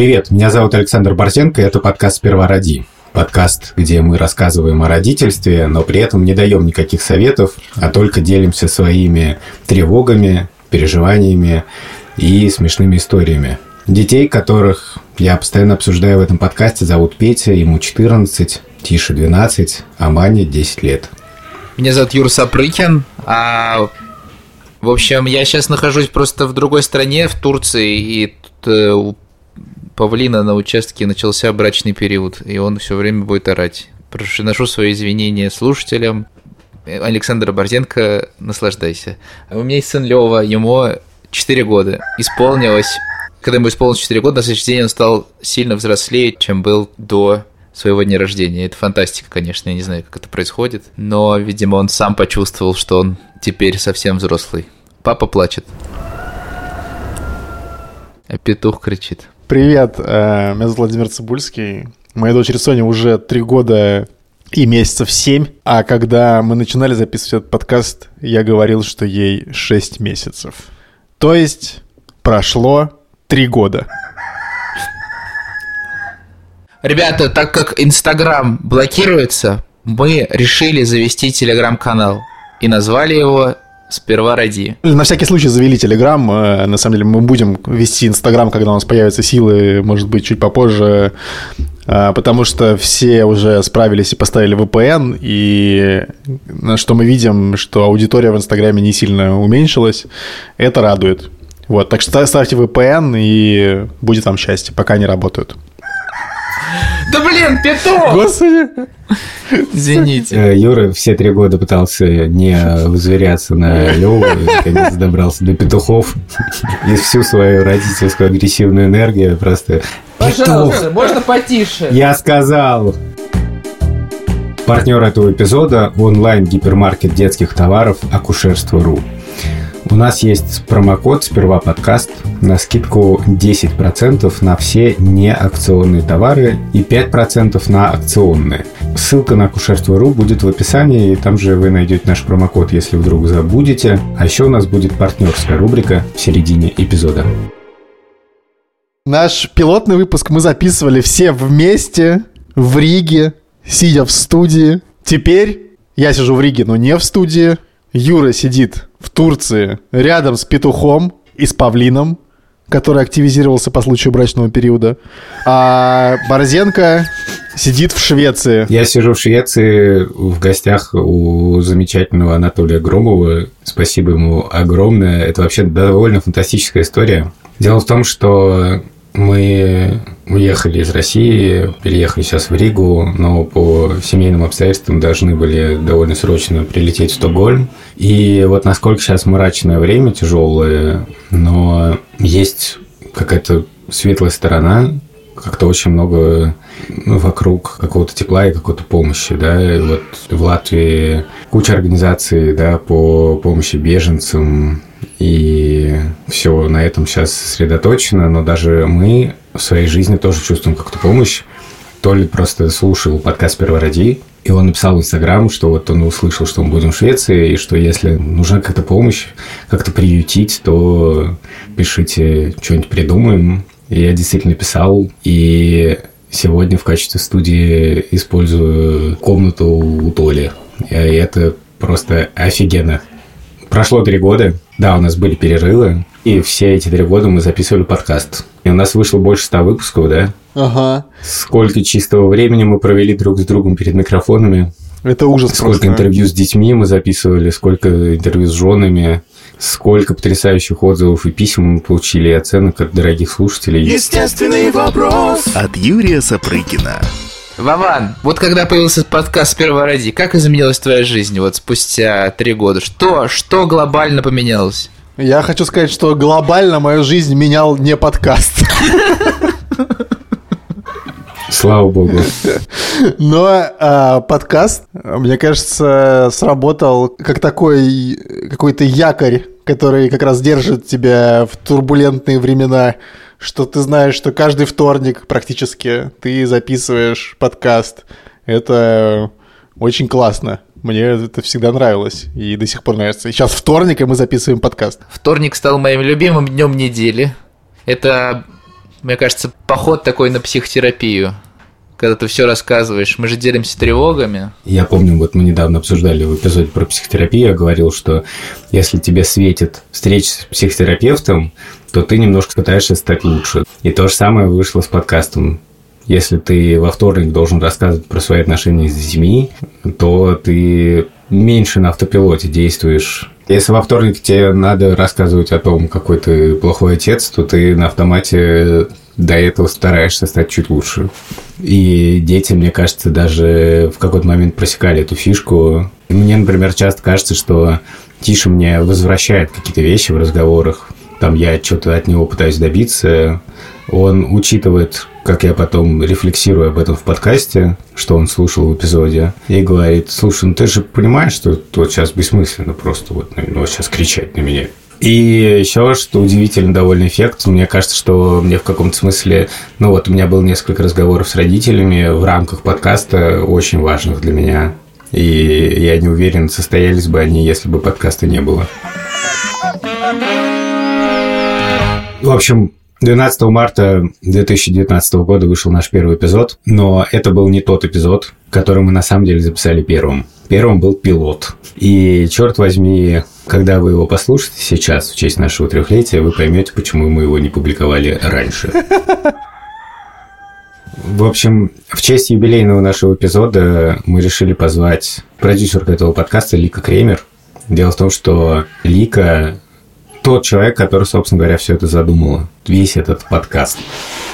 Привет, меня зовут Александр Борзенко, и это подкаст «Сперва роди». Подкаст, где мы рассказываем о родительстве, но при этом не даем никаких советов, а только делимся своими тревогами, переживаниями и смешными историями. Детей, которых я постоянно обсуждаю в этом подкасте, зовут Петя, ему 14, Тише 12, а Мане 10 лет. Меня зовут Юр Сапрыкин, а в общем, я сейчас нахожусь просто в другой стране, в Турции, и тут э, павлина на участке начался брачный период, и он все время будет орать. Приношу свои извинения слушателям. Александр Борзенко, наслаждайся. А у меня есть сын Лева, ему 4 года. Исполнилось когда ему исполнилось 4 года, на следующий день он стал сильно взрослее, чем был до своего дня рождения. Это фантастика, конечно, я не знаю, как это происходит, но, видимо, он сам почувствовал, что он теперь совсем взрослый. Папа плачет. А петух кричит. Привет, э, меня зовут Владимир Цибульский. Моей дочери Соня уже три года и месяцев семь. А когда мы начинали записывать этот подкаст, я говорил, что ей шесть месяцев. То есть прошло три года. Ребята, так как Инстаграм блокируется, мы решили завести телеграм-канал и назвали его Сперва ради. На всякий случай завели Телеграм. Э, на самом деле мы будем вести Инстаграм, когда у нас появятся силы, может быть, чуть попозже, э, потому что все уже справились и поставили VPN, и на что мы видим, что аудитория в Инстаграме не сильно уменьшилась. Это радует. Вот, так что ставьте VPN, и будет вам счастье, пока они работают. Да блин, петух! Господи! Извините. Э, Юра все три года пытался не возверяться на Леву, и наконец добрался до петухов. И всю свою родительскую агрессивную энергию просто... Пожалуйста, можно потише? Я сказал! Партнер этого эпизода – онлайн-гипермаркет детских товаров «Акушерство.ру». У нас есть промокод «Сперва подкаст» на скидку 10% на все неакционные товары и 5% на акционные. Ссылка на акушерство.ру будет в описании, и там же вы найдете наш промокод, если вдруг забудете. А еще у нас будет партнерская рубрика в середине эпизода. Наш пилотный выпуск мы записывали все вместе в Риге, сидя в студии. Теперь я сижу в Риге, но не в студии. Юра сидит в Турции рядом с петухом и с павлином, который активизировался по случаю брачного периода. А Борзенко сидит в Швеции. Я сижу в Швеции в гостях у замечательного Анатолия Громова. Спасибо ему огромное. Это вообще довольно фантастическая история. Дело в том, что мы уехали из России, переехали сейчас в Ригу, но по семейным обстоятельствам должны были довольно срочно прилететь в Стокгольм. И вот насколько сейчас мрачное время, тяжелое, но есть какая-то светлая сторона, как-то очень много ну, вокруг какого-то тепла и какой-то помощи, да, и вот в Латвии куча организаций, да, по помощи беженцам, и все на этом сейчас сосредоточено, но даже мы в своей жизни тоже чувствуем как-то помощь. То ли просто слушал подкаст «Первороди», и он написал в Инстаграм, что вот он услышал, что мы будем в Швеции, и что если нужна какая-то помощь, как-то приютить, то пишите, что-нибудь придумаем. И я действительно писал, и сегодня в качестве студии использую комнату у Толи. И это просто офигенно. Прошло три года, да, у нас были перерывы, и все эти три года мы записывали подкаст. И у нас вышло больше ста выпусков, да? Ага. Сколько чистого времени мы провели друг с другом перед микрофонами. Это ужас Сколько просто. интервью с детьми мы записывали, сколько интервью с женами, сколько потрясающих отзывов и писем мы получили, и оценок от дорогих слушателей. Естественный вопрос от Юрия Сапрыкина. Вован, вот когда появился подкаст «Сперва ради», как изменилась твоя жизнь вот спустя три года? Что, что глобально поменялось? Я хочу сказать, что глобально мою жизнь менял не подкаст. Слава богу. Но а, подкаст, мне кажется, сработал как такой какой-то якорь, который как раз держит тебя в турбулентные времена, что ты знаешь, что каждый вторник практически ты записываешь подкаст. Это очень классно. Мне это всегда нравилось и до сих пор нравится. И сейчас вторник, и мы записываем подкаст. Вторник стал моим любимым днем недели. Это Мне кажется, поход такой на психотерапию когда ты все рассказываешь. Мы же делимся тревогами. Я помню, вот мы недавно обсуждали в эпизоде про психотерапию, я говорил, что если тебе светит встреча с психотерапевтом, то ты немножко пытаешься стать лучше. И то же самое вышло с подкастом. Если ты во вторник должен рассказывать про свои отношения с детьми, то ты меньше на автопилоте действуешь. Если во вторник тебе надо рассказывать о том, какой ты плохой отец, то ты на автомате до этого стараешься стать чуть лучше. И дети, мне кажется, даже в какой-то момент просекали эту фишку. Мне, например, часто кажется, что Тиша мне возвращает какие-то вещи в разговорах. Там я что-то от него пытаюсь добиться. Он учитывает, как я потом рефлексирую об этом в подкасте, что он слушал в эпизоде, и говорит, слушай, ну ты же понимаешь, что вот сейчас бессмысленно просто вот, ну, вот сейчас кричать на меня. И еще, что удивительно, довольно эффект. Мне кажется, что мне в каком-то смысле... Ну вот, у меня было несколько разговоров с родителями в рамках подкаста, очень важных для меня. И я не уверен, состоялись бы они, если бы подкаста не было. В общем, 12 марта 2019 года вышел наш первый эпизод, но это был не тот эпизод, который мы на самом деле записали первым. Первым был пилот. И, черт возьми, когда вы его послушаете сейчас, в честь нашего трехлетия, вы поймете, почему мы его не публиковали раньше. В общем, в честь юбилейного нашего эпизода мы решили позвать продюсерку этого подкаста Лика Кремер. Дело в том, что Лика тот человек, который, собственно говоря, все это задумал, весь этот подкаст.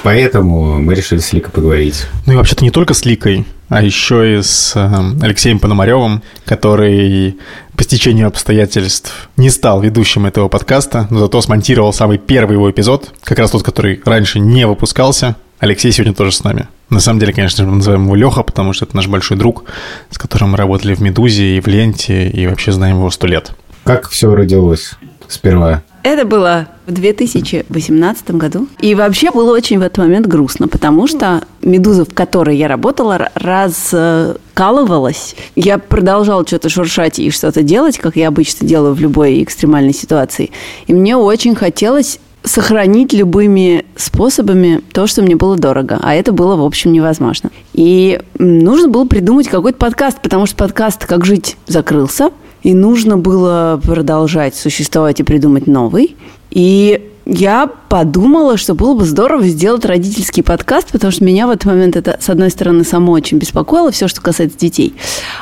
Поэтому мы решили с Ликой поговорить. Ну и вообще-то не только с Ликой, а еще и с э, Алексеем Пономаревым, который по стечению обстоятельств не стал ведущим этого подкаста, но зато смонтировал самый первый его эпизод, как раз тот, который раньше не выпускался. Алексей сегодня тоже с нами. На самом деле, конечно мы называем его Леха, потому что это наш большой друг, с которым мы работали в «Медузе» и в «Ленте», и вообще знаем его сто лет. Как все родилось сперва? Это было в 2018 году. И вообще было очень в этот момент грустно, потому что «Медуза», в которой я работала, раскалывалась. Я продолжала что-то шуршать и что-то делать, как я обычно делаю в любой экстремальной ситуации. И мне очень хотелось сохранить любыми способами то, что мне было дорого. А это было, в общем, невозможно. И нужно было придумать какой-то подкаст, потому что подкаст «Как жить» закрылся – и нужно было продолжать существовать и придумать новый. И я подумала, что было бы здорово сделать родительский подкаст, потому что меня в этот момент это, с одной стороны, само очень беспокоило, все, что касается детей.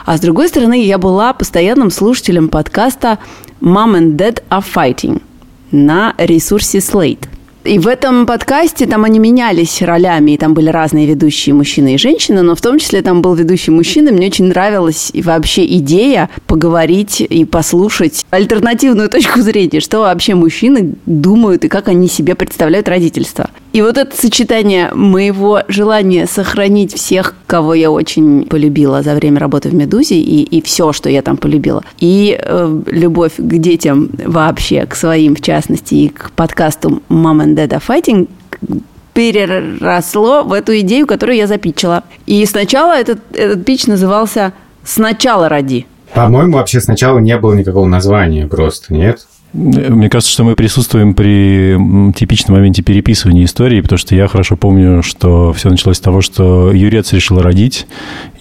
А с другой стороны, я была постоянным слушателем подкаста «Mom and Dad are Fighting» на ресурсе Slate. И в этом подкасте там они менялись ролями, и там были разные ведущие мужчины и женщины, но в том числе там был ведущий мужчина. Мне очень нравилась и вообще идея поговорить и послушать альтернативную точку зрения, что вообще мужчины думают и как они себе представляют родительство. И вот это сочетание моего желания сохранить всех, кого я очень полюбила за время работы в «Медузе», и, и все, что я там полюбила, и э, любовь к детям вообще, к своим в частности, и к подкасту «Mom are Fighting», переросло в эту идею, которую я запичила. И сначала этот, этот пич назывался «Сначала ради». По-моему, вообще сначала не было никакого названия просто, нет? Мне кажется, что мы присутствуем при типичном моменте переписывания истории, потому что я хорошо помню, что все началось с того, что Юрец решил родить,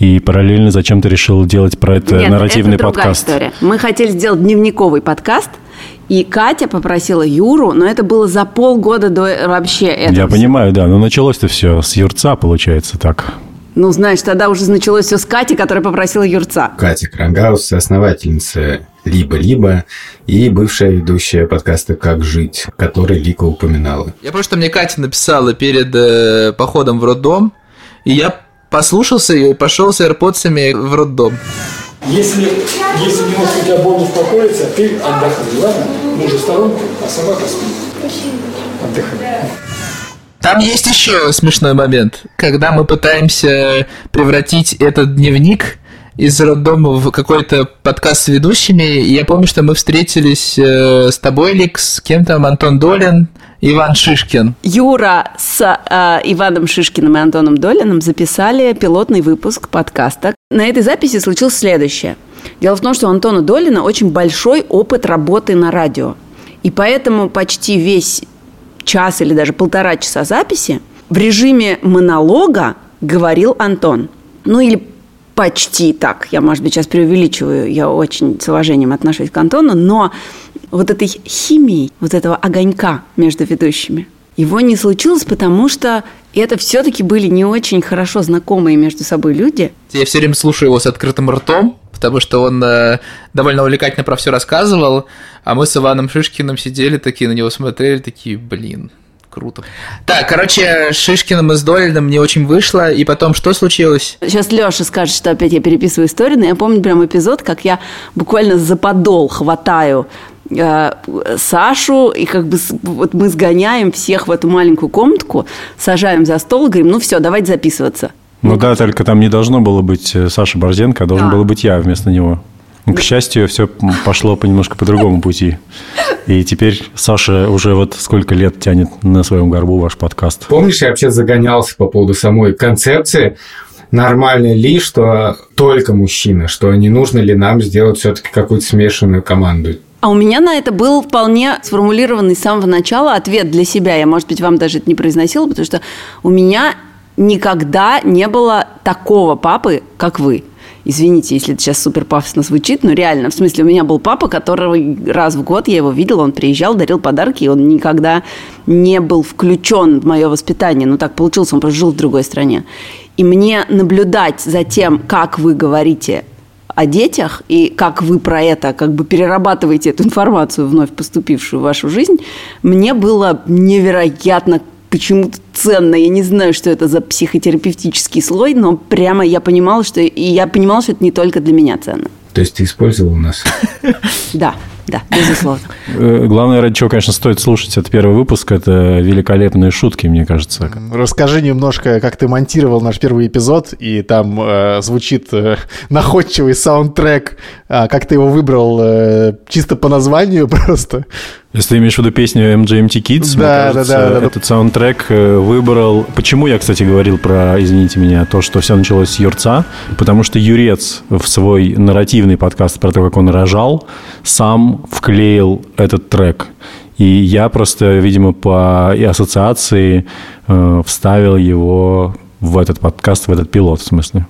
и параллельно зачем-то решил делать про это Нет, нарративный это подкаст. История. Мы хотели сделать дневниковый подкаст, и Катя попросила Юру, но это было за полгода до вообще этого. Я понимаю, да, но началось-то все с Юрца, получается так. Ну, знаешь, тогда уже началось все с Кати, которая попросила Юрца. Катя Крангаус, основательница «Либо-либо» и бывшая ведущая подкаста «Как жить», который Лика упоминала. Я просто мне Катя написала перед э, походом в роддом, и я послушался и пошел с AirPods в роддом. Если, если немножко у тебя больно успокоится, ты отдохни, ладно? Муж в сторонку, а собака спит. Отдыхай. Там есть еще смешной момент, когда мы пытаемся превратить этот дневник из роддома в какой-то подкаст с ведущими. Я помню, что мы встретились э, с тобой, Лик, с кем там, Антон Долин, Иван Шишкин. Юра с э, Иваном Шишкиным и Антоном Долиным записали пилотный выпуск подкаста. На этой записи случилось следующее. Дело в том, что у Антона Долина очень большой опыт работы на радио. И поэтому почти весь час или даже полтора часа записи в режиме монолога говорил Антон. Ну или почти так. Я, может быть, сейчас преувеличиваю, я очень с уважением отношусь к Антону, но вот этой химии, вот этого огонька между ведущими, его не случилось, потому что это все-таки были не очень хорошо знакомые между собой люди. Я все время слушаю его с открытым ртом, потому что он э, довольно увлекательно про все рассказывал, а мы с Иваном Шишкиным сидели такие, на него смотрели, такие, блин, круто. Так, короче, Шишкиным и с Долиным не очень вышло, и потом что случилось? Сейчас Леша скажет, что опять я переписываю историю, но я помню прям эпизод, как я буквально за подол хватаю Сашу, и как бы вот мы сгоняем всех в эту маленькую комнатку, сажаем за стол и говорим, ну все, давайте записываться. Ну да, только там не должно было быть э, Саша Борзенко, а должен Да. был быть я вместо него. Ну, К счастью, все пошло по немножко по другому пути. И теперь Саша уже вот сколько лет тянет на своем горбу ваш подкаст. Помнишь, я вообще загонялся по поводу самой концепции, нормально ли, что только мужчина, что не нужно ли нам сделать все-таки какую-то смешанную команду. А у меня на это был вполне сформулированный с самого начала ответ для себя. Я, может быть, вам даже это не произносила, потому что у меня никогда не было такого папы, как вы. Извините, если это сейчас супер пафосно звучит, но реально, в смысле, у меня был папа, которого раз в год я его видела, он приезжал, дарил подарки, и он никогда не был включен в мое воспитание. Ну, так получилось, он просто жил в другой стране. И мне наблюдать за тем, как вы говорите о детях и как вы про это как бы перерабатываете эту информацию, вновь поступившую в вашу жизнь, мне было невероятно почему-то ценно. Я не знаю, что это за психотерапевтический слой, но прямо я понимала, что и я понимала, что это не только для меня ценно. То есть ты использовал нас? Да, да, безусловно. Э, Главное, ради чего, конечно, стоит слушать этот первый выпуск, это великолепные шутки, мне кажется. Расскажи немножко, как ты монтировал наш первый эпизод, и там э, звучит э, находчивый саундтрек. А, как ты его выбрал? э, чисто по названию просто? Если ты имеешь в виду песню MGMT Kids, мне Да, да, кажется, да, да, да. этот саундтрек э, выбрал... Почему я, кстати, говорил про, извините меня, то, что все началось с Юрца? Потому что Юрец в свой нарративный подкаст про то, как он рожал, сам вклеил этот трек. И я просто, видимо, по ассоциации э, вставил его в этот подкаст, в этот пилот, в смысле.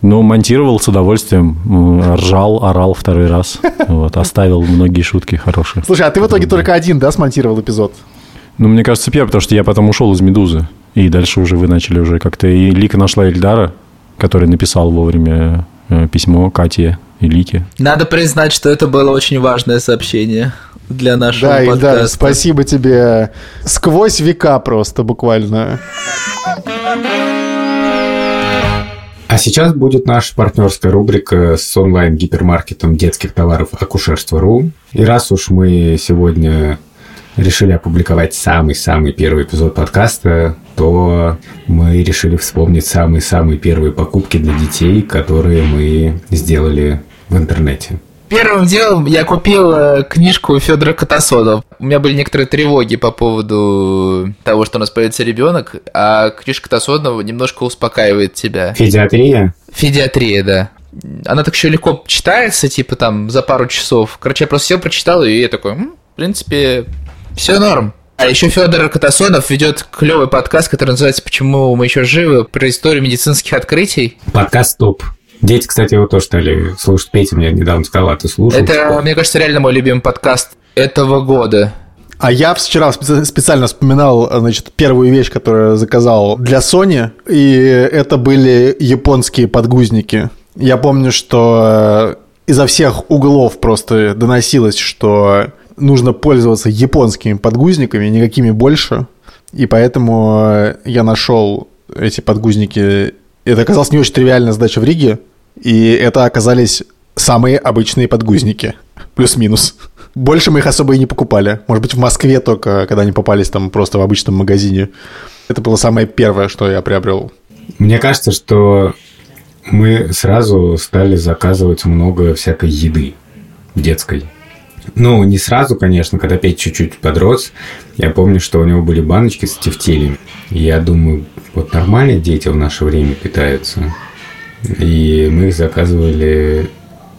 Ну, монтировал с удовольствием, ржал, орал второй раз. Вот, оставил многие шутки хорошие. Слушай, а ты в итоге только один, да, смонтировал эпизод? Ну, мне кажется, я, потому что я потом ушел из «Медузы». И дальше уже вы начали уже как-то... И Лика нашла Эльдара, который написал вовремя э, письмо Кате и Лике. Надо признать, что это было очень важное сообщение для нашего Да, подкаста. Ильдар, спасибо тебе. Сквозь века просто буквально. А сейчас будет наша партнерская рубрика с онлайн-гипермаркетом детских товаров Акушерство.ру. И раз уж мы сегодня решили опубликовать самый-самый первый эпизод подкаста, то мы решили вспомнить самые-самые первые покупки для детей, которые мы сделали в интернете. Первым делом я купил э, книжку Федора Катасонова. У меня были некоторые тревоги по поводу того, что у нас появится ребенок, а книжка Катасонова немножко успокаивает тебя. Педиатрия? Федиатрия, да. Она так еще легко читается, типа там за пару часов. Короче, я просто сел, прочитал, и я такой, «М, в принципе, все норм. А еще Федор Катасонов ведет клевый подкаст, который называется «Почему мы еще живы?» про историю медицинских открытий. Подкаст «Топ». Дети, кстати, его тоже стали слушать. Петя мне недавно сказал, а ты слушал? Это, мне кажется, реально мой любимый подкаст этого года. А я вчера специ- специально вспоминал, значит, первую вещь, которую я заказал для Sony, и это были японские подгузники. Я помню, что э, изо всех углов просто доносилось, что нужно пользоваться японскими подгузниками, никакими больше. И поэтому э, я нашел эти подгузники. Это оказалась не очень тривиальная задача в Риге, и это оказались самые обычные подгузники. Плюс-минус. Больше мы их особо и не покупали. Может быть, в Москве только, когда они попались там просто в обычном магазине. Это было самое первое, что я приобрел. Мне кажется, что мы сразу стали заказывать много всякой еды детской. Ну, не сразу, конечно, когда Петя чуть-чуть подрос. Я помню, что у него были баночки с тефтелем. Я думаю, вот нормально дети в наше время питаются. И мы их заказывали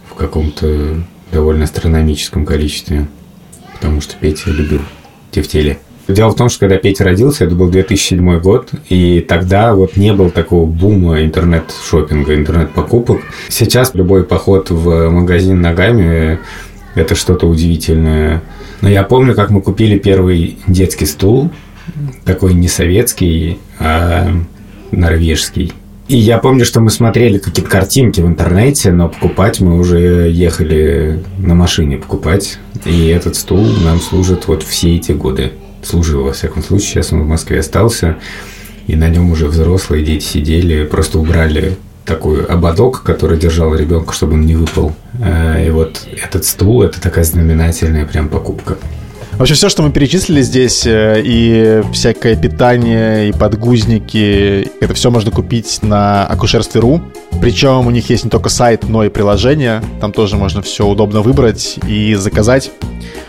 в каком-то довольно астрономическом количестве. Потому что Петя любил тефтели. Дело в том, что когда Петя родился, это был 2007 год, и тогда вот не было такого бума интернет-шопинга, интернет-покупок. Сейчас любой поход в магазин ногами – это что-то удивительное. Но я помню, как мы купили первый детский стул, такой не советский, а норвежский. И я помню, что мы смотрели какие-то картинки в интернете, но покупать мы уже ехали на машине покупать. И этот стул нам служит вот все эти годы. Служил, во всяком случае. Сейчас он в Москве остался. И на нем уже взрослые дети сидели. Просто убрали такой ободок, который держал ребенка, чтобы он не выпал. Э, и вот этот стул – это такая знаменательная прям покупка. Вообще все, что мы перечислили здесь, э, и всякое питание, и подгузники, это все можно купить на акушерстве.ру. Причем у них есть не только сайт, но и приложение. Там тоже можно все удобно выбрать и заказать.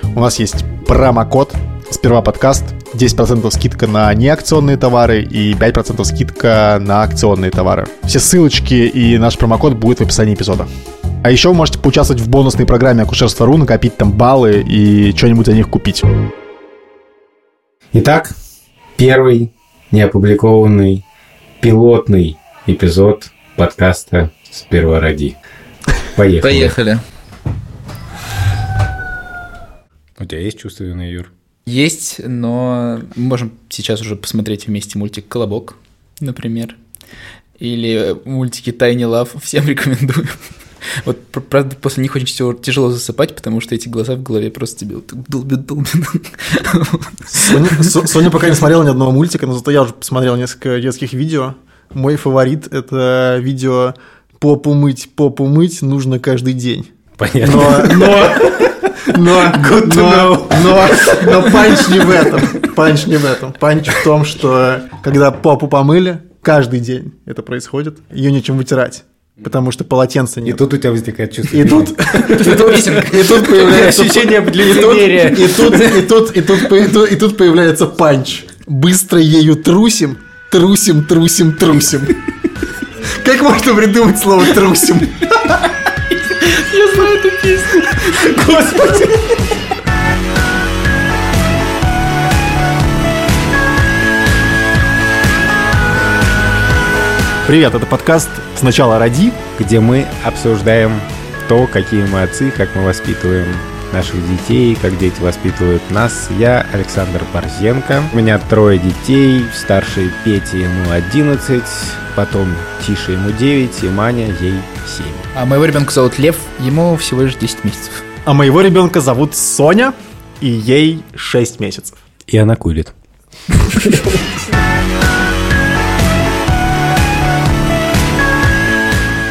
У нас есть промокод «Сперва подкаст», 10% скидка на неакционные товары и 5% скидка на акционные товары. Все ссылочки и наш промокод будет в описании эпизода. А еще вы можете поучаствовать в бонусной программе Акушерство.ру, накопить там баллы и что-нибудь за них купить. Итак, первый неопубликованный пилотный эпизод подкаста «Сперва ради». Поехали. Поехали. У тебя есть чувство вины, Юр? Есть, но мы можем сейчас уже посмотреть вместе мультик «Колобок», например. Или мультики «Тайни Лав». Всем рекомендую. Вот, правда, после них очень тяжело засыпать, потому что эти глаза в голове просто тебе вот так долбят, долбят. Соня, Соня пока не смотрела ни одного мультика, но зато я уже посмотрел несколько детских видео. Мой фаворит – это видео «Попу мыть, попу мыть нужно каждый день». Понятно. Но, но, но, но, но, но панч не в этом. Панч не в этом. Панч в том, что когда попу помыли, каждый день это происходит, ее нечем вытирать потому что полотенца нет. И тут у тебя возникает чувство. И тут, и тут появляется ощущение лицемерия. И тут, и тут, и тут, и тут, и тут появляется панч. Быстро ею трусим, трусим, трусим, трусим. Как можно придумать слово трусим? Я знаю эту песню. Господи. Привет, это подкаст «Сначала роди», где мы обсуждаем то, какие мы отцы, как мы воспитываем наших детей, как дети воспитывают нас. Я Александр Борзенко. У меня трое детей. Старший Петя, ему 11, потом Тише, ему 9, и Маня, ей 7. А моего ребенка зовут Лев, ему всего лишь 10 месяцев. А моего ребенка зовут Соня, и ей 6 месяцев. И она курит.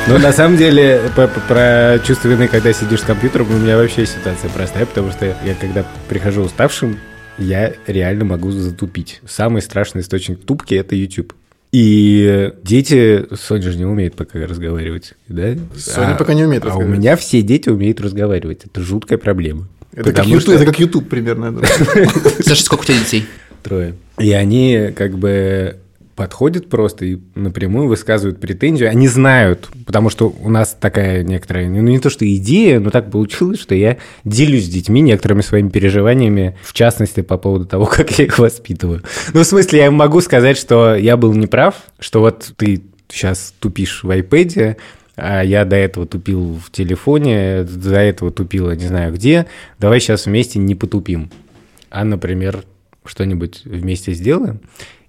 Ну, на самом деле, про чувство вины, когда сидишь с компьютером, у меня вообще ситуация простая, потому что я, когда прихожу уставшим, я реально могу затупить. Самый страшный источник тупки – это YouTube. И дети, Соня же не умеет пока разговаривать, да? Соня а, пока не умеет разговаривать. А у меня все дети умеют разговаривать. Это жуткая проблема. Это как, YouTube, что... это как YouTube примерно. Саша, сколько у тебя детей? Трое. И они как бы подходят просто и напрямую высказывают претензию. Они знают, потому что у нас такая некоторая, ну не то что идея, но так получилось, что я делюсь с детьми некоторыми своими переживаниями, в частности, по поводу того, как я их воспитываю. Ну, в смысле, я могу сказать, что я был неправ, что вот ты сейчас тупишь в iPad, а я до этого тупил в телефоне, до этого тупил, я не знаю где, давай сейчас вместе не потупим, а, например, что-нибудь вместе сделаем.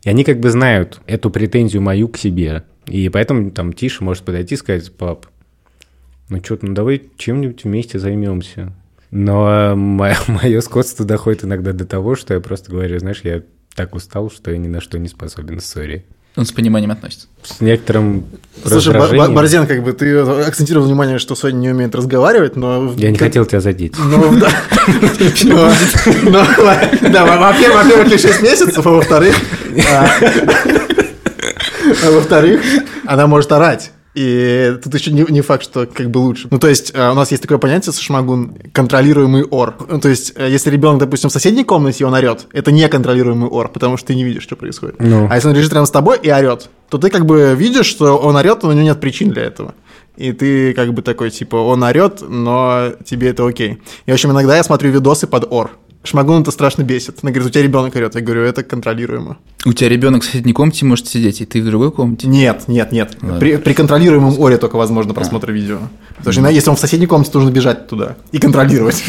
И они как бы знают эту претензию мою к себе. И поэтому там Тиша может подойти и сказать, пап, ну что, ну давай чем-нибудь вместе займемся. Но мое, мое скотство доходит иногда до того, что я просто говорю, знаешь, я так устал, что я ни на что не способен, сори. Он с пониманием относится. С некоторым Слушай, Борзен, как бы ты акцентировал внимание, что Соня не умеет разговаривать, но... Я не хотел тебя задеть. Ну, да. Да, во-первых, лишь 6 месяцев, а во-вторых... А, а во-вторых, она может орать. И тут еще не, не факт, что как бы лучше. Ну, то есть, э, у нас есть такое понятие, Сашмагун, контролируемый ор. Ну, то есть, э, если ребенок, допустим, в соседней комнате, и он орет, это неконтролируемый ор, потому что ты не видишь, что происходит. Ну. А если он лежит рядом с тобой и орет, то ты как бы видишь, что он орет, но у него нет причин для этого. И ты как бы такой, типа, он орет, но тебе это окей. И, в общем, иногда я смотрю видосы под ор. Шмагун это страшно бесит. Она говорит, у тебя ребенок орет. Я говорю, это контролируемо. У тебя ребенок в соседней комнате может сидеть, и ты в другой комнате. Нет, нет, нет. Ладно. При, при контролируемом оре только возможно просмотр видео. Потому что если он в соседней комнате, то нужно бежать туда и контролировать.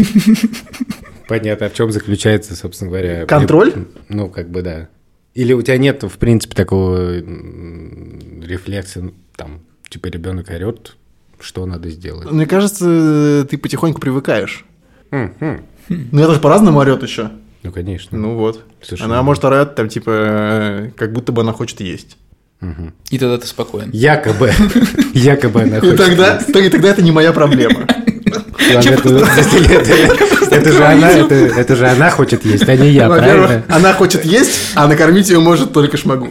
Понятно, а в чем заключается, собственно говоря... Контроль? Ну, как бы да. Или у тебя нет, в принципе, такого рефлекса, там, типа ребенок орет, что надо сделать? Мне кажется, ты потихоньку привыкаешь. М-м. Ну, это же по-разному орет еще. Ну, конечно. Ну вот. Слушай, она ну- может орать там, типа, э, как будто бы она хочет есть. И тогда ты спокоен. Якобы, якобы она И хочет. тогда, и тогда это не моя проблема. Это, же она, это, же она хочет есть, а не я, правильно? она хочет есть, а накормить ее может только шмагу.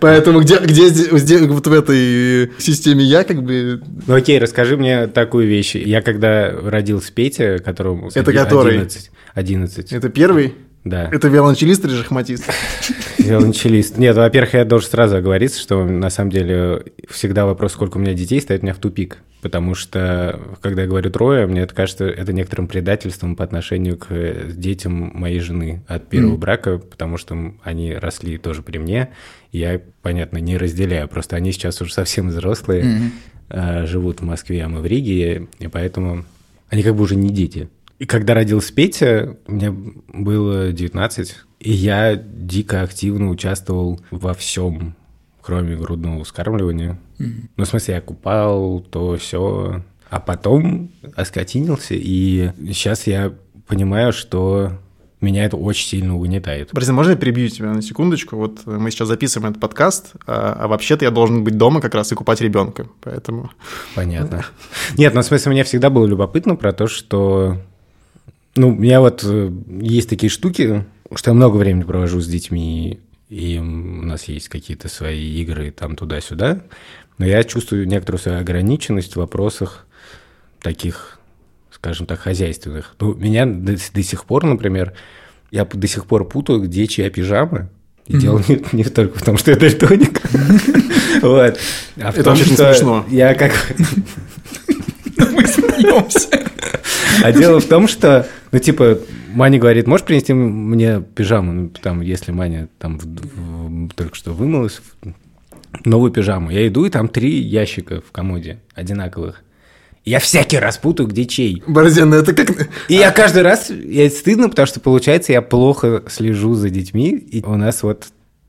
Поэтому где, где, где вот в этой системе я как бы... Ну окей, расскажи мне такую вещь. Я когда родился Петя, которому... Это который? 11. 11. Это первый? Да. Это виолончелист или шахматист? Виолончелист. Нет, во-первых, я должен сразу оговориться, что на самом деле всегда вопрос, сколько у меня детей, ставит меня в тупик. Потому что, когда я говорю трое, мне это кажется, это некоторым предательством по отношению к э, детям моей жены от первого брака, потому что они росли тоже при мне. Я, понятно, не разделяю, просто они сейчас уже совсем взрослые, э, живут в Москве, а мы в Риге, и поэтому они как бы уже не дети. И когда родился Петя, мне было 19, и я дико активно участвовал во всем, кроме грудного вскармливания. Ну, в смысле, я купал, то все. А потом оскотинился, и сейчас я понимаю, что меня это очень сильно угнетает. Борисов, можно я перебью тебя на секундочку? Вот э, мы сейчас записываем этот подкаст, а, а вообще-то я должен быть дома как раз и купать ребенка. Поэтому... Понятно. Нет, ну, в смысле, мне всегда было любопытно про то, что... Ну, у меня вот э, есть такие штуки, что я много времени провожу с детьми, и у нас есть какие-то свои игры там туда-сюда, но я чувствую некоторую свою ограниченность в вопросах таких, скажем так, хозяйственных. Ну, меня до, до сих пор, например, я до сих пор путаю, где чья пижама, и дело не, не только в том, что я дальтоник. Вот. А в том, что. Я как... Мы смеемся. А дело в том, что, ну, типа, Маня говорит, можешь принести мне пижаму? Ну, там, если Маня там в- в- только что вымылась, новую пижаму. Я иду, и там три ящика в комоде одинаковых. Я всякий раз путаю, где чей. Борзен, ну это как... И я каждый раз, я стыдно, потому что, получается, я плохо слежу за детьми, и у нас вот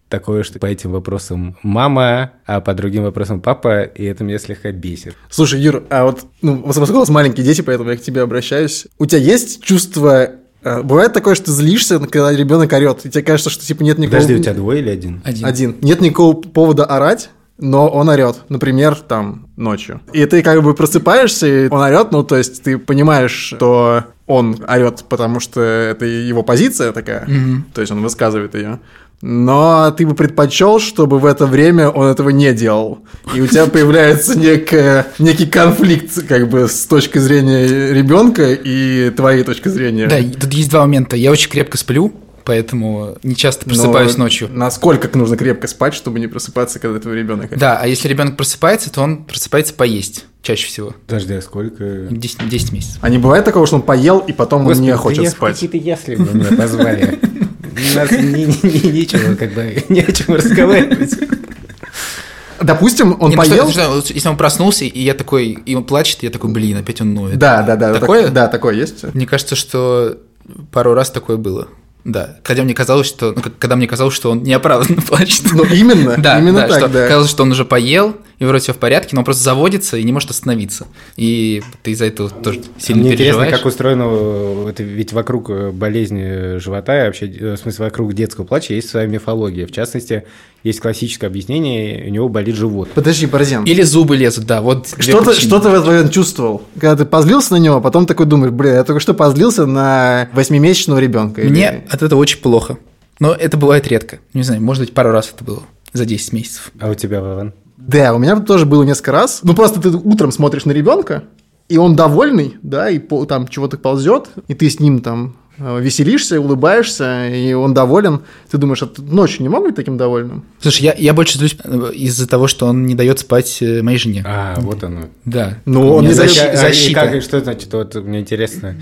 такое, что по этим вопросам мама, а по другим вопросам папа, и это меня слегка бесит. Слушай, Юр, а вот, ну, поскольку у вас маленькие дети, поэтому я к тебе обращаюсь. У тебя есть чувство... э, Бывает такое, что ты злишься, когда ребенок орет, и тебе кажется, что типа нет никакого... Подожди, у тебя двое или один? Один. Один. Нет никакого повода орать, но он орет, например, там, ночью. И ты как бы просыпаешься, и он орет, ну, то есть ты понимаешь, что он орет, потому что это его позиция такая, то есть он высказывает ее. Но ты бы предпочел, чтобы в это время он этого не делал. И у тебя появляется некая, некий конфликт, как бы, с точки зрения ребенка и твоей точки зрения. Да, тут есть два момента. Я очень крепко сплю, поэтому не часто Но просыпаюсь ночью. Насколько нужно крепко спать, чтобы не просыпаться, когда твой ребенок? Да, а если ребенок просыпается, то он просыпается поесть чаще всего. Подожди, а сколько... 10, 10 месяцев. А не бывает такого, что он поел, и потом он Господи, не да хочет спать? какие-то ясли вы меня позвали. У нас ни- ни- ни- нечего, как бы, не о чем разговаривать. Допустим, он Не, что- поел... что- вот если он проснулся, и я такой, и он плачет, я такой, блин, опять он ноет. Да, да, да. Такое? так- да, такое есть. Мне кажется, что пару раз такое было. Да, когда мне казалось, что, ну, когда мне казалось, что он неоправданно плачет. Ну, именно, Да, именно да, так, что да. казалось, что он уже поел, и вроде все в порядке, но он просто заводится и не может остановиться. И ты из-за этого тоже сильно Мне интересно, переживаешь. как устроено, э, это ведь вокруг э, болезни живота, и вообще, э, в смысле, вокруг детского плача есть своя мифология. В частности, есть классическое объяснение, у него болит живот. Подожди, Борзен. Или зубы лезут, да, вот Что ты, что ты в этот момент чувствовал? Когда ты позлился на него, а потом такой думаешь, блин, я только что позлился на восьмимесячного ребенка. Мне от этого очень плохо. Но это бывает редко. Не знаю, может быть, пару раз это было за 10 месяцев. А у тебя, Вован? Да, у меня тоже было несколько раз. Ну, просто ты утром смотришь на ребенка, и он довольный, да, и по- там чего-то ползет, и ты с ним там э, веселишься, улыбаешься, и он доволен. Ты думаешь, а ночью не мог быть таким довольным? Слушай, я, я больше злюсь э, из-за того, что он не дает спать э, моей жене. А, вот оно. Да. Ну, он не защи- дает- А, и защита. как- и что значит? Вот мне интересно.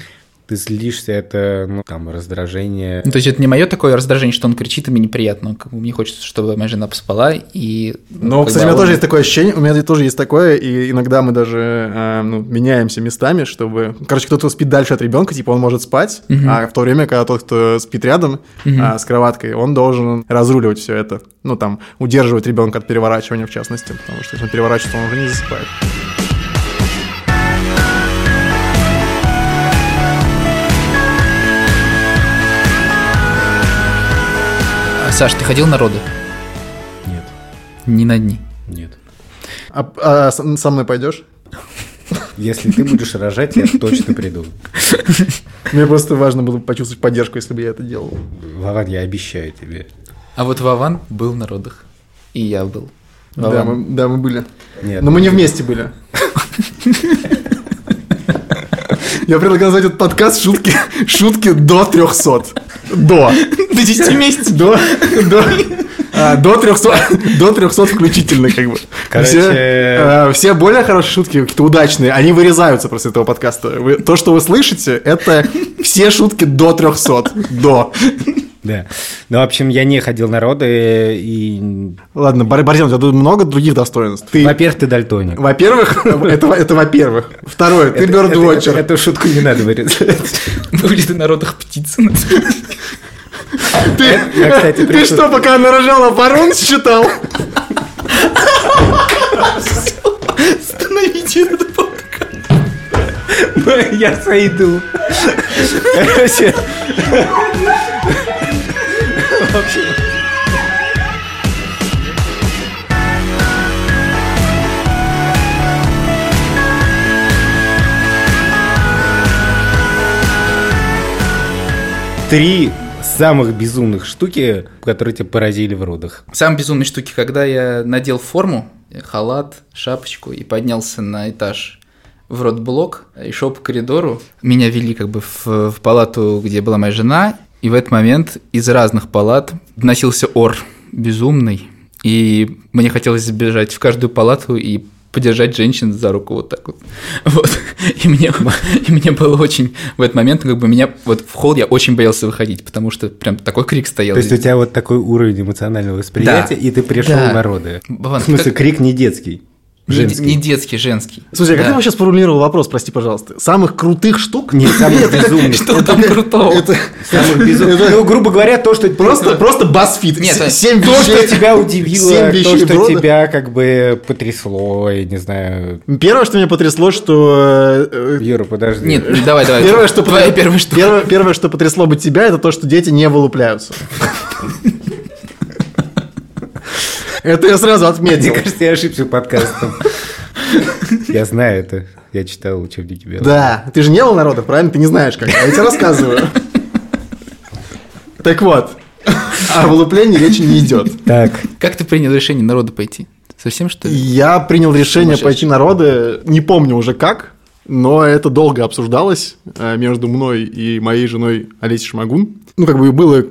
Ты злишься, это, ну, там, раздражение. Ну, то есть это не мое такое раздражение, что он кричит, и мне неприятно. Как бы мне хочется, чтобы моя жена поспала, и... Ну, как кстати, у меня он- тоже есть такое ощущение, у меня тоже есть такое, и иногда мы даже э, ну, меняемся местами, чтобы... Короче, кто-то спит дальше от ребенка, типа он может спать, а в то время, когда тот, кто спит рядом а, с кроваткой, он должен разруливать все это. Ну, там, удерживать ребенка от переворачивания, в частности, потому что если он переворачивается, он уже не засыпает. Саш, ты ходил на роды? Нет, Не на дни. нет. А, а со мной пойдешь? Если ты будешь рожать, я точно приду. Мне просто важно было почувствовать поддержку, если бы я это делал. Вован, я обещаю тебе. А вот Вован был на родах. И я был. Да мы, да, мы были. Нет. Но мы не вместе были. Я предлагаю назвать этот подкаст шутки, шутки до 300. До. До 10 вместе. До, до, а, до 300, до 300 включительно, как бы. Короче- Все, а, все более хорошие шутки, какие-то удачные, они вырезаются просто этого подкаста. Вы- то, что вы слышите, это все шутки до 300. До. Да. Ну, в общем, я не ходил на роды, и... Ладно, Бар- Борзен, у тебя тут много других достоинств. Ты, Во-первых, ты дальтоник. во-первых, это, это во-первых. Второе, ты бёрдвотчер. это- Эту шутку не надо вырезать. Были ты на родах птицы. Ты, Я, кстати, ты что, пока она рожала, парон считал? Остановите этот подкаст. Я сойду. Короче. В общем. Три самых безумных штуки, которые тебя поразили в родах. Самые безумные штуки, когда я надел форму, халат, шапочку и поднялся на этаж в родблок и шел по коридору. Меня вели как бы в, в палату, где была моя жена, и в этот момент из разных палат доносился ор безумный, и мне хотелось забежать в каждую палату и подержать женщин за руку вот так вот. Вот. И мне, и мне было очень... В этот момент как бы меня... Вот в холл я очень боялся выходить, потому что прям такой крик стоял. То есть у тебя вот такой уровень эмоционального восприятия, Да. и ты пришел Да. на роды. Вован, В смысле, как- крик не детский. Не- Женский. Не, детский, женский. Слушай, а как Да. ты вообще сформулировал вопрос, прости, пожалуйста? Самых крутых штук? Не, самых безумных. Что там крутого? Самых безумных. Ну, грубо говоря, то, что просто, просто BuzzFeed. Нет, То, что тебя удивило, Семь то, вещей что тебя как бы потрясло, я не знаю. Первое, что меня потрясло, что... э, Юра, подожди. Нет, давай, давай. Первое, что, Твоя первая штука. Первое, что потрясло бы тебя, это то, что дети не вылупляются. Это я сразу Мне отметил. кажется, я ошибся подкастом. Я знаю это. Я читал учебники биологии. Да, ты же не был народов, правильно? Ты не знаешь как. А я тебе рассказываю. Так вот, о вылуплении речи не идет. Так, Как ты принял решение народу пойти? Совсем что ли? Я принял решение пойти на роды, не помню уже как, но это долго обсуждалось э, между мной и моей женой Олесей Шмагун. Ну, как бы было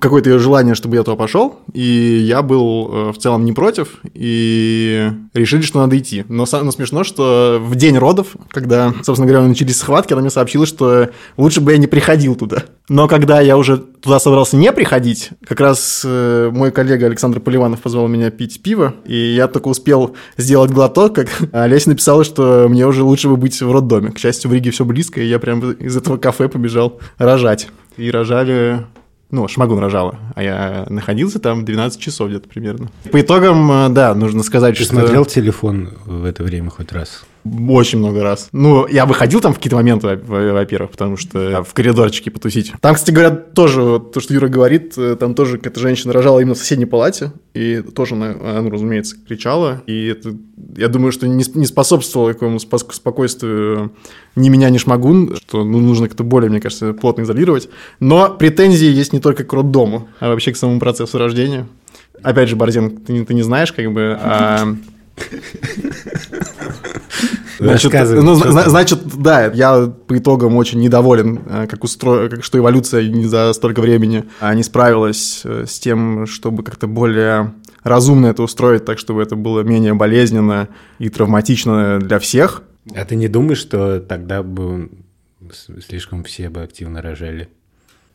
какое-то желание, чтобы я туда пошел, и я был э, в целом не против, и решили, что надо идти. Но самое смешно, что в день родов, когда, собственно говоря, начались схватки, она мне сообщила, что лучше бы я не приходил туда. Но когда я уже туда собрался не приходить, как раз э, мой коллега Александр Поливанов позвал меня пить пиво, и я только успел сделать глоток, как Олеся написала, что мне уже лучше бы быть в роддоме. К счастью, в Риге все близко, и я прям из этого кафе побежал рожать. И рожали... Ну, Шмагун рожала, а я находился там 12 часов где-то примерно. По итогам, э, да, нужно сказать, ты что... смотрел телефон в это время хоть раз? Очень много раз. Ну, я выходил там в какие-то моменты, во- во- во-первых, потому что в коридорчике потусить. Там, кстати говоря, тоже, вот то, что Юра говорит, э, там тоже какая-то женщина рожала именно в соседней палате, и тоже она, ну, разумеется, кричала, и это, я думаю, что не, не способствовало какому спокойствию ни меня, ни Шмагун, что ну, нужно как-то более, мне кажется, плотно изолировать. Но претензии есть не только к роддому, а вообще к самому процессу рождения. Опять же, Борзен, ты, ты не знаешь, как бы... а- Значит, ну, значит, да, я по итогам очень недоволен, э, как устро... как, что эволюция не за столько времени а, не справилась э, с тем, чтобы как-то более разумно это устроить, так чтобы это было менее болезненно и травматично для всех. А ты не думаешь, что тогда бы слишком все бы активно рожали.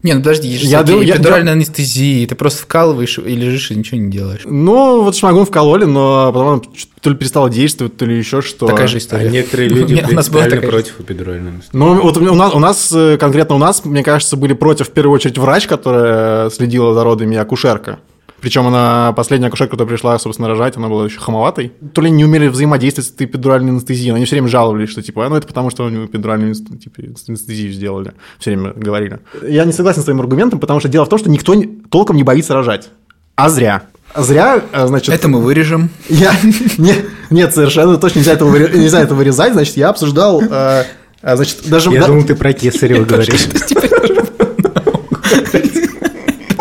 Не, ну подожди, есть же Я думаю, я- эпидуральные анестезии, ты просто вкалываешь и лежишь и ничего не делаешь. Ну, вот шмагун вкололи, но потом то ли перестала действовать, то ли еще что. Такая же А история. некоторые люди У нас такая против эпидуральной анестезии. Ну, вот у нас, у нас, э, конкретно у нас, мне кажется, были против, в первую очередь, врач, которая следила за родами, и акушерка. Причем она, последняя акушерка, которая пришла, собственно, рожать, она была еще хамоватой. То ли не умели взаимодействовать с этой эпидуральной анестезией. Они все время жаловались, что, типа, «А, ну, это потому, что у него эпидуральную анест- типа, анестезию сделали. Все время говорили. Я не согласен с твоим аргументом, потому что дело в том, что никто толком не боится рожать. А зря. А зря, а, значит... Это мы вырежем. Я... Не, нет, совершенно точно нельзя этого, выре- нельзя это вырезать. Значит, я обсуждал... э, а, значит, даже... Я да- думал, ты про Кесарева говоришь.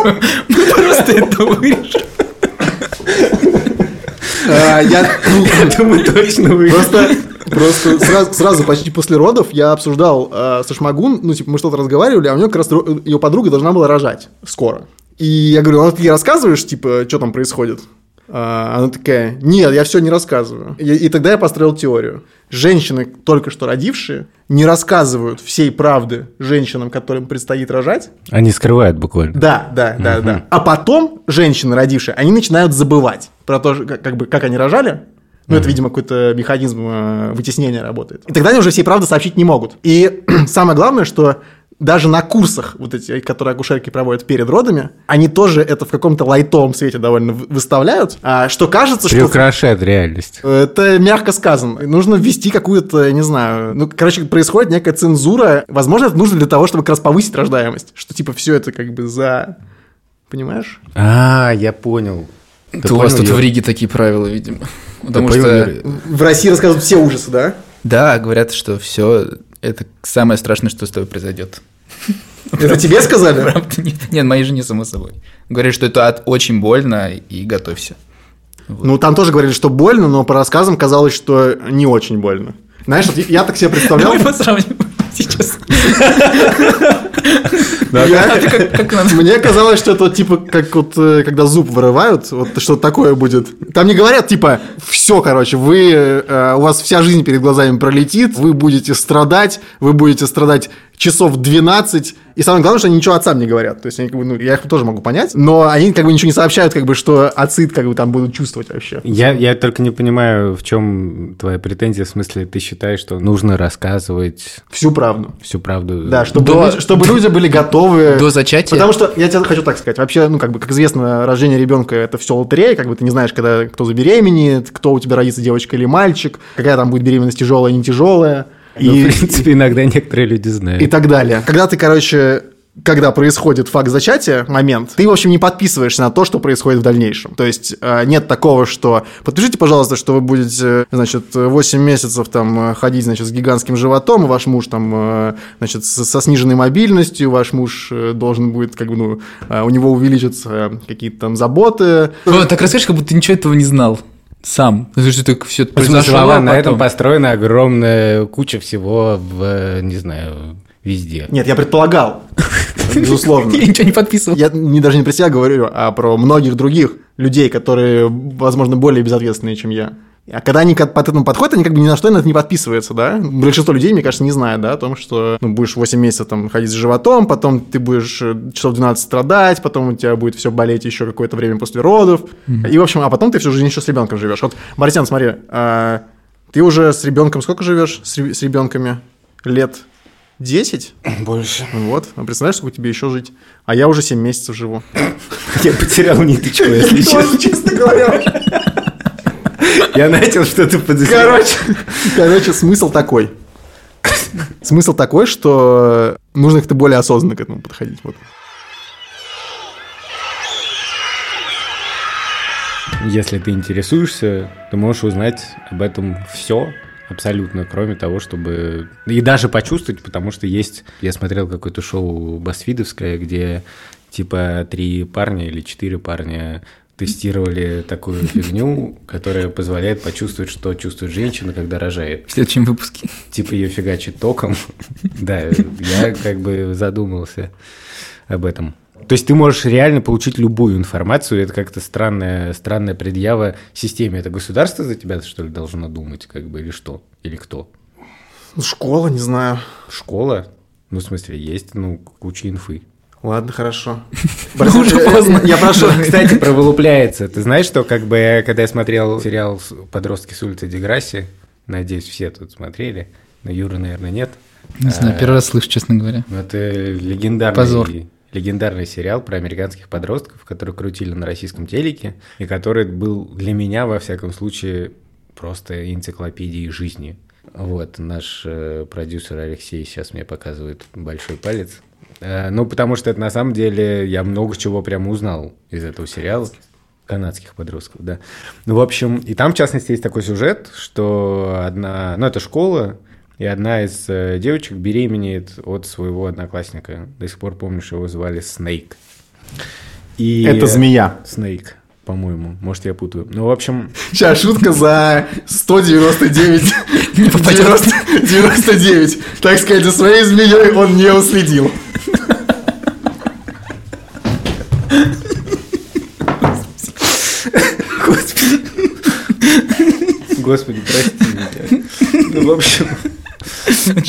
Просто это вырежем. А, я Это мы точно вы. просто, просто сразу, сразу почти после родов я обсуждал э, со Шмагун, ну, типа, мы что-то разговаривали, а у нее как раз ее подруга должна была рожать скоро. И я говорю, а ты ей рассказываешь, типа, что там происходит? А, она такая, нет, я все не рассказываю. И, и тогда я построил теорию. Женщины, только что родившие, не рассказывают всей правды женщинам, которым предстоит рожать, Они скрывают буквально. да, да, да, да. А потом женщины, родившие, они начинают забывать про то, как, как бы, как они рожали. Ну, это, видимо, какой-то механизм э, вытеснения работает. И тогда они уже всей правды сообщить не могут. И самое главное, что даже на курсах, вот эти, которые акушерки проводят перед родами, они тоже это в каком-то лайтовом свете довольно вы- выставляют, а, что кажется, что... Приукрашает реальность. Это мягко сказано. Нужно ввести какую-то, не знаю, ну, короче, происходит некая цензура. Возможно, это нужно для того, чтобы как раз повысить рождаемость. Что, типа, все это как бы за... Понимаешь? А, я понял. Ты Это у вас понял, тут в Юр? Риге такие правила, видимо. Потому понял, что, Юр? В России рассказывают все ужасы, да? да, говорят, что все это самое страшное, что с тобой произойдет. Это тебе сказали? Нет, моей жене, само собой. Говорят, что это очень больно, и готовься. Ну, там тоже говорили, что больно, но по рассказам казалось, что не очень больно. Знаешь, вот я так себе представлял... Давай посравним сейчас. Надо? Мне казалось, что это вот типа как вот э, когда зуб вырывают, вот что такое будет. Там не говорят типа все, короче, вы э, у вас вся жизнь перед глазами пролетит, вы будете страдать, вы будете страдать часов 12, и самое главное, что они ничего отцам не говорят. То есть они как бы, ну, я их тоже могу понять, но они как бы ничего не сообщают, как бы, что отцы как бы там будут чувствовать вообще. Я, я только не понимаю, в чем твоя претензия, в смысле, ты считаешь, что нужно рассказывать Всю правду. всю правду? Да, чтобы, До- люди, чтобы люди были готовы. До зачатия? Потому что я тебе хочу так сказать. Вообще, ну, как бы, как известно, рождение ребенка это все лотерея, как бы ты не знаешь, когда кто забеременеет, кто у тебя родится, девочка или мальчик, какая там будет беременность тяжелая, не тяжелая. Ну, И, в принципе, иногда некоторые люди знают. и так далее. Когда ты, короче, когда происходит факт зачатия, момент, ты, в общем, не подписываешься на то, что происходит в дальнейшем. То есть э, нет такого, что подпишите, пожалуйста, что вы будете, значит, 8 месяцев там э, ходить, значит, с гигантским животом, ваш муж там, э, значит, со сниженной мобильностью, ваш муж должен будет, как бы, ну, у него увеличатся какие-то там заботы. Ну, так расскажешь, как будто ты ничего этого не знал. Сам. Ну, что так все В смысле, произошло, а Вован, на этом построена огромная куча всего в, не знаю, везде. Нет, я предполагал, безусловно. Я ничего не подписывал. Я не, даже не про себя говорю, а про многих других людей, которые, возможно, более безответственные, чем я. А когда они к под этому подходят, они как бы ни на что на это не подписываются, да? Большинство людей, мне кажется, не знает, да, о том, что ну, будешь 8 месяцев там ходить с животом, потом ты будешь э, часов 12 страдать, потом у тебя будет все болеть еще какое-то время после родов. И, в общем, а потом ты всю жизнь еще с ребенком живешь. Вот, Марсиан, смотри, а, ты уже с ребенком сколько живешь с, с ребенками? Лет 10? Больше. Вот, а представляешь, сколько тебе еще жить? А я уже 7 месяцев живу. Я потерял ниточку, если честно. честно говоря. Я начал что-то подозревать. Короче, короче, смысл такой. Смысл такой, что нужно как-то более осознанно к этому подходить. Вот. Если ты интересуешься, ты можешь узнать об этом все абсолютно, кроме того, чтобы... И даже почувствовать, потому что есть... Я смотрел какое-то шоу басфидовское, где типа три парня или четыре парня тестировали такую фигню, которая позволяет почувствовать, что чувствует женщина, когда рожает. В следующем выпуске. Типа ее фигачит током. Да, я как бы задумался об этом. То есть ты можешь реально получить любую информацию, это как-то странная, странная предъява системе. Это государство за тебя, что ли, должно думать, как бы, или что? Или кто? Ну, школа, не знаю. Школа? Ну, в смысле, есть, ну, куча инфы. Ладно, хорошо. Я прошу. Кстати, про вылупляется. Ты знаешь, что как бы когда я смотрел сериал «Подростки с улицы Деграсси», надеюсь, все тут смотрели, но Юра, наверное, нет. Не знаю, первый раз слышу, честно говоря. Это легендарный, Позор. легендарный сериал про американских подростков, который крутили на российском телеке, и который был для меня, во всяком случае, просто энциклопедией жизни. Вот, наш э, продюсер Алексей сейчас мне показывает большой палец. Э, ну, потому что это на самом деле я много чего прямо узнал из этого сериала. Канадских подростков, да. Ну, в общем, и там, в частности, есть такой сюжет, что одна, ну, это школа, и одна из э, девочек беременеет от своего одноклассника. До сих пор помню, что его звали Снейк. И... Это змея. Снейк, по-моему. Может, я путаю. Ну, в общем, Сейчас шутка за 199. 90 99. Так сказать, за своей змеей он не уследил. Господи, прости меня. Ну, в общем,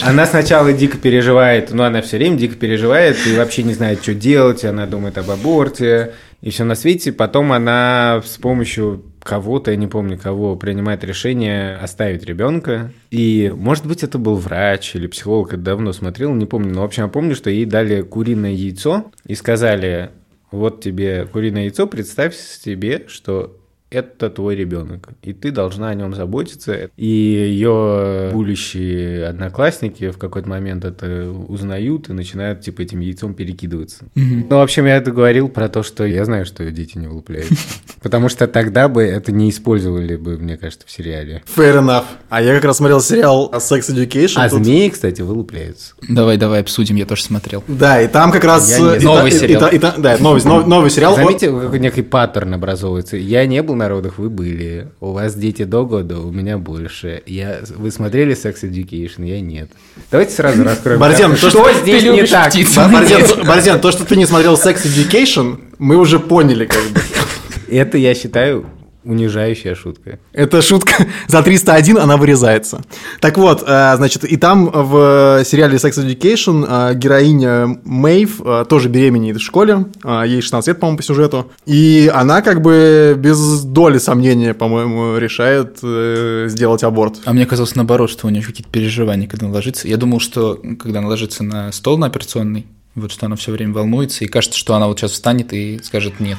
она сначала дико переживает, ну, она все время дико переживает и вообще не знает, что делать, она думает об аборте и все на свете. Потом она с помощью кого-то, я не помню кого, принимает решение оставить ребенка. И, может быть, это был врач или психолог, это давно смотрел, не помню. Но, в общем, я помню, что ей дали куриное яйцо и сказали, вот тебе куриное яйцо, представь себе, что это твой ребенок, и ты должна о нем заботиться. И ее будущие одноклассники в какой-то момент это узнают и начинают типа этим яйцом перекидываться. Ну, в общем, я это говорил про то, что я знаю, что дети не вылупляются. Потому что тогда бы это не использовали бы, мне кажется, в сериале. Fair enough. А я как раз смотрел сериал Sex Education. А Тут- змеи, кстати, вылупляются. Давай, давай обсудим, я тоже смотрел. Да, и там как раз... Я Новый сериал. Да, новый нов- новый сериал. Заметьте, некий паттерн образовывается. Я не был на родах, вы были. У вас дети до года, у меня больше. Я... Вы смотрели Sex Education? Я нет. Давайте сразу раскроем. Борзен, что что здесь не так? Борзен, Борзен, то, что ты не смотрел Sex Education, мы уже поняли как бы. Это, я считаю, унижающая шутка. Это шутка за 301, она вырезается. Так вот, э, значит, и там в сериале Sex Education э, героиня Мэйв э, тоже беременеет в школе, ей 16 лет, по-моему, по сюжету, и она как бы без доли сомнения, по-моему, решает сделать аборт. А мне казалось наоборот, что у нее какие-то переживания, когда она ложится. Я думал, что когда она ложится на стол на операционный, вот что она все время волнуется, и кажется, что она вот сейчас встанет и скажет нет.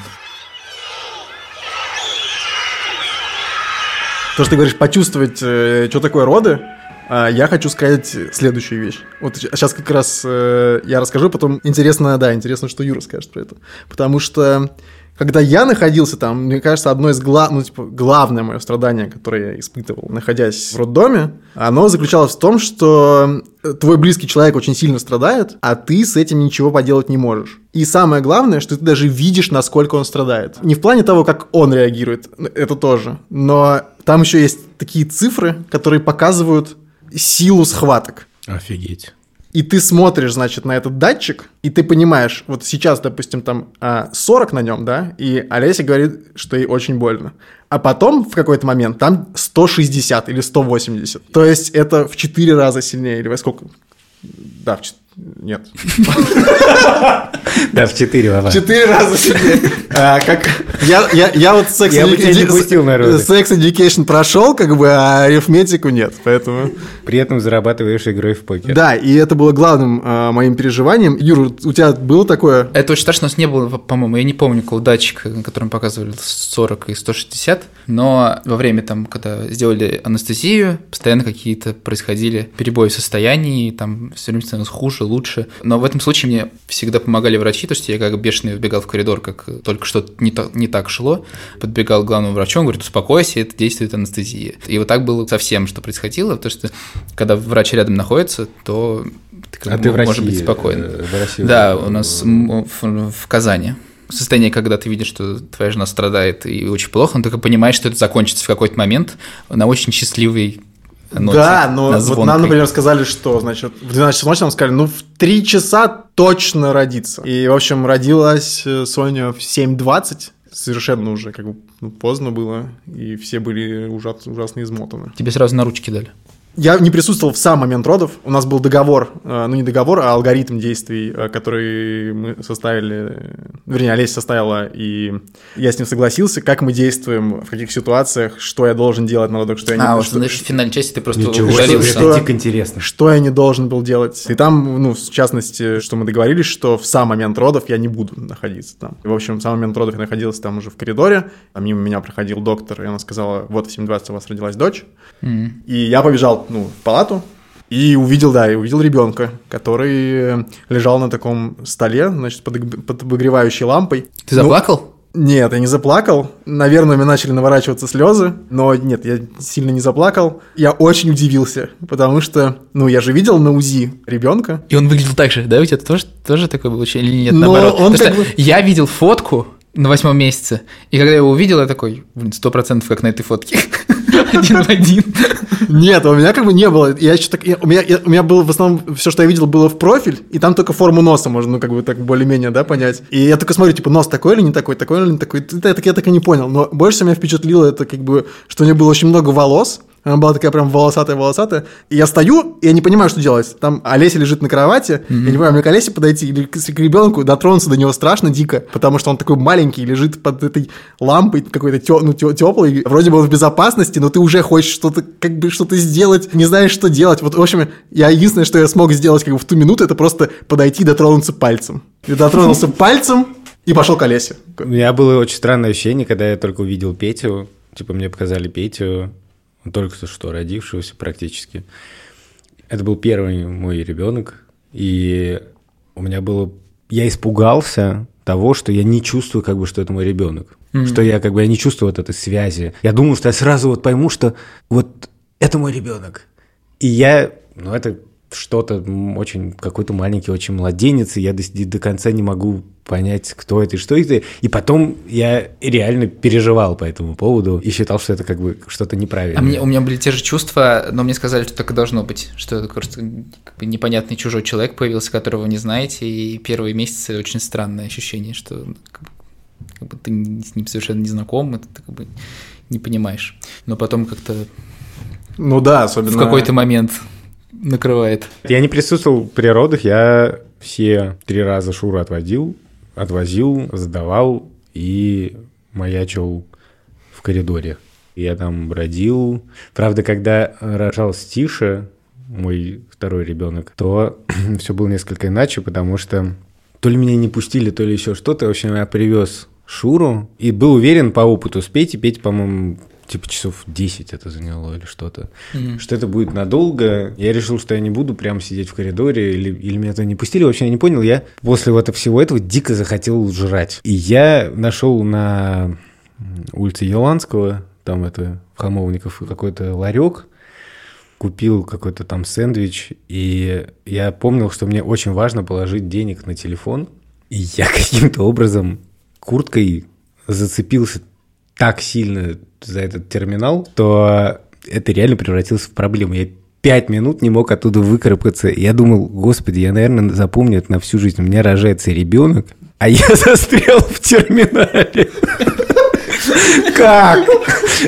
То, что ты говоришь, почувствовать, э, что такое роды, а, я хочу сказать следующую вещь. Вот сейчас как раз э, я расскажу, потом интересно, да, интересно, что Юра скажет про это. Потому что когда я находился там, мне кажется, одно из глав... ну, типа, главное мое страдание, которое я испытывал, находясь в роддоме, оно заключалось в том, что твой близкий человек очень сильно страдает, а ты с этим ничего поделать не можешь. И самое главное, что ты даже видишь, насколько он страдает. Не в плане того, как он реагирует, это тоже, но там еще есть такие цифры, которые показывают силу схваток. Офигеть. И ты смотришь, значит, на этот датчик, и ты понимаешь, вот сейчас, допустим, там а, 40 на нем, да, и Олеся говорит, что ей очень больно. А потом в какой-то момент там 160 или 180. То есть это в 4 раза сильнее, или во сколько? Да, в чет- Нет. Да, в 4 Вова. Четыре раза сильнее. А, как я, я, я вот секс, Я бы тебя не пустил на роды. секс education прошел, как бы, а арифметику нет, поэтому. При этом зарабатываешь игрой в покер. Да, и это было главным а, моим переживанием. Юра, у тебя было такое? Это очень страшно, у нас не было, по-моему, я не помню какого датчика, на котором показывали 40 и 160, но во время там, когда сделали анестезию, постоянно какие-то происходили перебои в состоянии, там все время становилось хуже, лучше. Но в этом случае мне всегда помогали врачи, то есть я как бешеный вбегал в коридор, как только что-то не, та- не так шло, подбегал к главному врачу, он говорит, успокойся, это действует анестезия. И вот так было со всем, что происходило, потому что когда врач рядом находится, то ты как А бы ты в можешь России? быть спокоен. э, В России Да, у нас в, в Казани. Состояние, когда ты видишь, что твоя жена страдает и очень плохо, но ты понимаешь, что это закончится в какой-то момент на очень счастливой ноте. да, но на вот нам, например, сказали, что, значит, в 12 часов ночи нам сказали, ну, в 3 часа точно родится. И, в общем, родилась э, Соня в 7.20, совершенно уже как бы ну, поздно было, и все были ужас, ужасно измотаны. Тебе сразу на ручки дали. Я не присутствовал в сам момент родов. У нас был договор, э, ну не договор, а алгоритм действий, э, который мы составили, э, вернее, Олеся составила, и я с ним согласился, как мы действуем, в каких ситуациях, что я должен делать на родах, что я не А, вот что- значит, в финальной части ты просто Ничего ударился. себе, это дико интересно. что я не должен был делать. И там, ну, в частности, что мы договорились, что в сам момент родов я не буду находиться там. И, в общем, в сам момент родов я находился там уже в коридоре, а мимо меня проходил доктор, и она сказала, вот в 7.20 у вас родилась дочь. Мгм. И я побежал, ну, в палату, и увидел, да, и увидел ребенка, который лежал на таком столе, значит, под, под обогревающей лампой. Ты Ну, заплакал? нет, я не заплакал. Наверное, у меня начали наворачиваться слезы, но нет, я сильно не заплакал. Я очень удивился, потому что, ну, я же видел на УЗИ ребенка. И он выглядел так же, да? У тебя тоже, тоже такое было ощущение или нет? Но наоборот? он Потому как бы- я видел фотку на восьмом месяце, и когда я его увидел, я такой, блин, сто процентов как на этой фотке. Один в один. Нет, у меня как бы не было. Я еще так, я- у меня, я- у меня было в основном все, что я видел, было в профиль, и там только форму носа можно, ну, как бы так более-менее, да, понять. И я только смотрю, типа, нос такой или не такой, такой или не такой. Это, я так и не понял. Но больше меня впечатлило это, как бы, что у нее было очень много волос. Она была такая прям волосатая-волосатая. И я стою, и я не понимаю, что делать. Там Олеся лежит на кровати. Я не понимаю, мне к Олесе подойти или к, к ребенку дотронуться до него страшно дико, потому что он такой маленький, лежит под этой лампой какой-то тё, ну, тё- теплой. Вроде бы он в безопасности, но ты уже хочешь что-то, как бы что-то сделать, не знаешь, что делать. Вот, в общем, я единственное, что я смог сделать как бы в ту минуту, это просто подойти и дотронуться пальцем. Я дотронулся пальцем и пошел к Олесе. У меня было очень странное ощущение, когда я только увидел Петю. Типа мне показали Петю, только что родившегося практически. Это был первый мой ребенок, и у меня было... Я испугался того, что я не чувствую, как бы, что это мой ребенок. Что я, как бы, я не чувствую вот этой связи. Я думал, что я сразу вот пойму, что вот это мой ребенок. И я, ну, это что-то очень, какой-то маленький, очень младенец, и я до, до конца не могу понять, кто это и что это. И потом я реально переживал по этому поводу и считал, что это как бы что-то неправильное. А мне, у меня были те же чувства, но мне сказали, что так и должно быть, что это просто как бы непонятный чужой человек появился, которого вы не знаете, и первые месяцы очень странное ощущение, что ну, как бы, как бы ты с ним совершенно не знаком, и ты как бы не понимаешь. Но потом как-то Ну да, особенно... в какой-то момент накрывает. Я не присутствовал при родах, я все три раза Шуру отводил, отвозил, сдавал и маячил в коридоре. Я там бродил. Правда, когда рожал Стиша, мой второй ребенок, то все было несколько иначе, потому что то ли меня не пустили, то ли еще что-то. В общем, я привез Шуру и был уверен по опыту с Петей. Петя, по-моему, типа часов 10 это заняло или что-то. Что это будет надолго. Я решил, что я не буду прям сидеть в коридоре или, или меня туда не пустили. В общем, я не понял. Я после вот всего этого дико захотел жрать. И я нашел на улице Еланского, там это в Хамовников какой-то ларек, купил какой-то там сэндвич, и я помнил, что мне очень важно положить денег на телефон, и я каким-то образом курткой зацепился так сильно за этот терминал, то это реально превратилось в проблему. Я пять минут не мог оттуда выкарабкаться. Я думал, господи, я, наверное, запомню это на всю жизнь. У меня рожается ребенок, а я застрял в терминале. Как?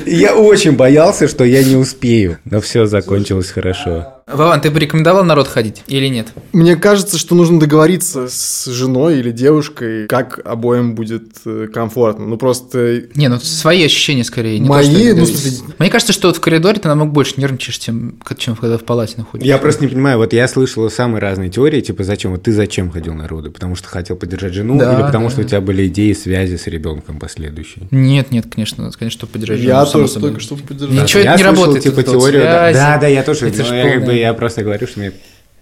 Я очень боялся, что я не успею. Но все закончилось хорошо. Вован, ты бы рекомендовал народ ходить или нет? Мне кажется, что нужно договориться с женой или девушкой, как обоим будет э, комфортно. Ну просто Не, ну свои ощущения скорее. Не Мои, то, что ну, смысле- Мне кажется, что вот в коридоре ты намного больше нервничаешь, чем, чем когда в палате находишься. Я просто не понимаю, вот я слышал самые разные теории, типа зачем, вот ты зачем ходил на роды? Потому что хотел поддержать жену Да, или потому да. что у тебя были идеи связи с ребенком последующие? Нет, нет, конечно, конечно, чтобы поддержать я жену, само тоже собой. только что поддержал. Ничего я это не слышал, работает. типа теорию. да. Да, да, я тоже. Это но я, полная- я просто говорю, что я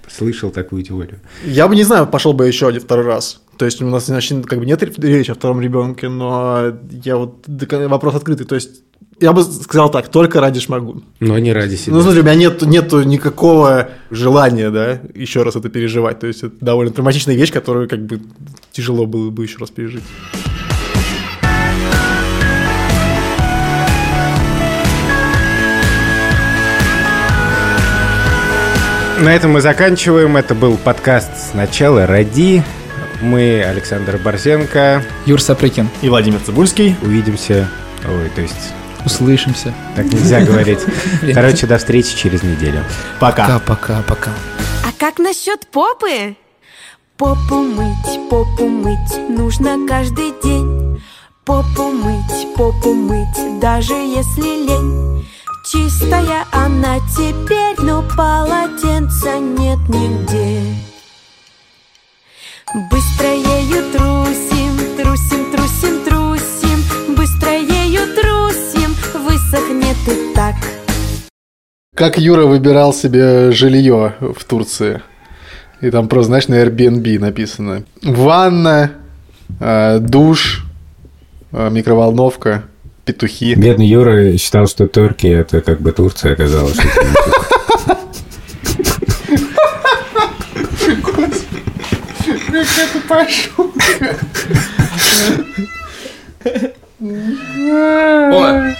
слышал такую теорию. Я бы не знаю, пошел бы еще один второй раз. То есть у нас значит, как бы нет речи о втором ребенке, но я вот вопрос открытый. То есть я бы сказал так, только ради шмагун. Но не ради себя. Ну, смотри, у меня нет, нету никакого желания, да, еще раз это переживать. То есть это довольно травматичная вещь, которую как бы тяжело было бы еще раз пережить. На этом мы заканчиваем. Это был подкаст «Сначала ради». Мы Александр Борзенко. Юр Сапрыкин. И Владимир Цибульский. Увидимся. Ой, то есть Услышимся. Так нельзя говорить. Короче, до встречи через неделю. Пока. Пока, пока, пока. А как насчет попы? Попу мыть, попу мыть нужно каждый день. Попу мыть, попу мыть, даже если лень. Чистая она теперь, но полотенца нет нигде. Быстро ею трусим, трусим, трусим, трусим. Быстро ею трусим, высохнет и так. Как Юра выбирал себе жилье в Турции? И там просто, знаешь, на Airbnb написано. Ванна, э, душ, э, микроволновка, петухи. Бедный Юра считал, что Турция это как бы Турция оказалась. что это не Турция. О,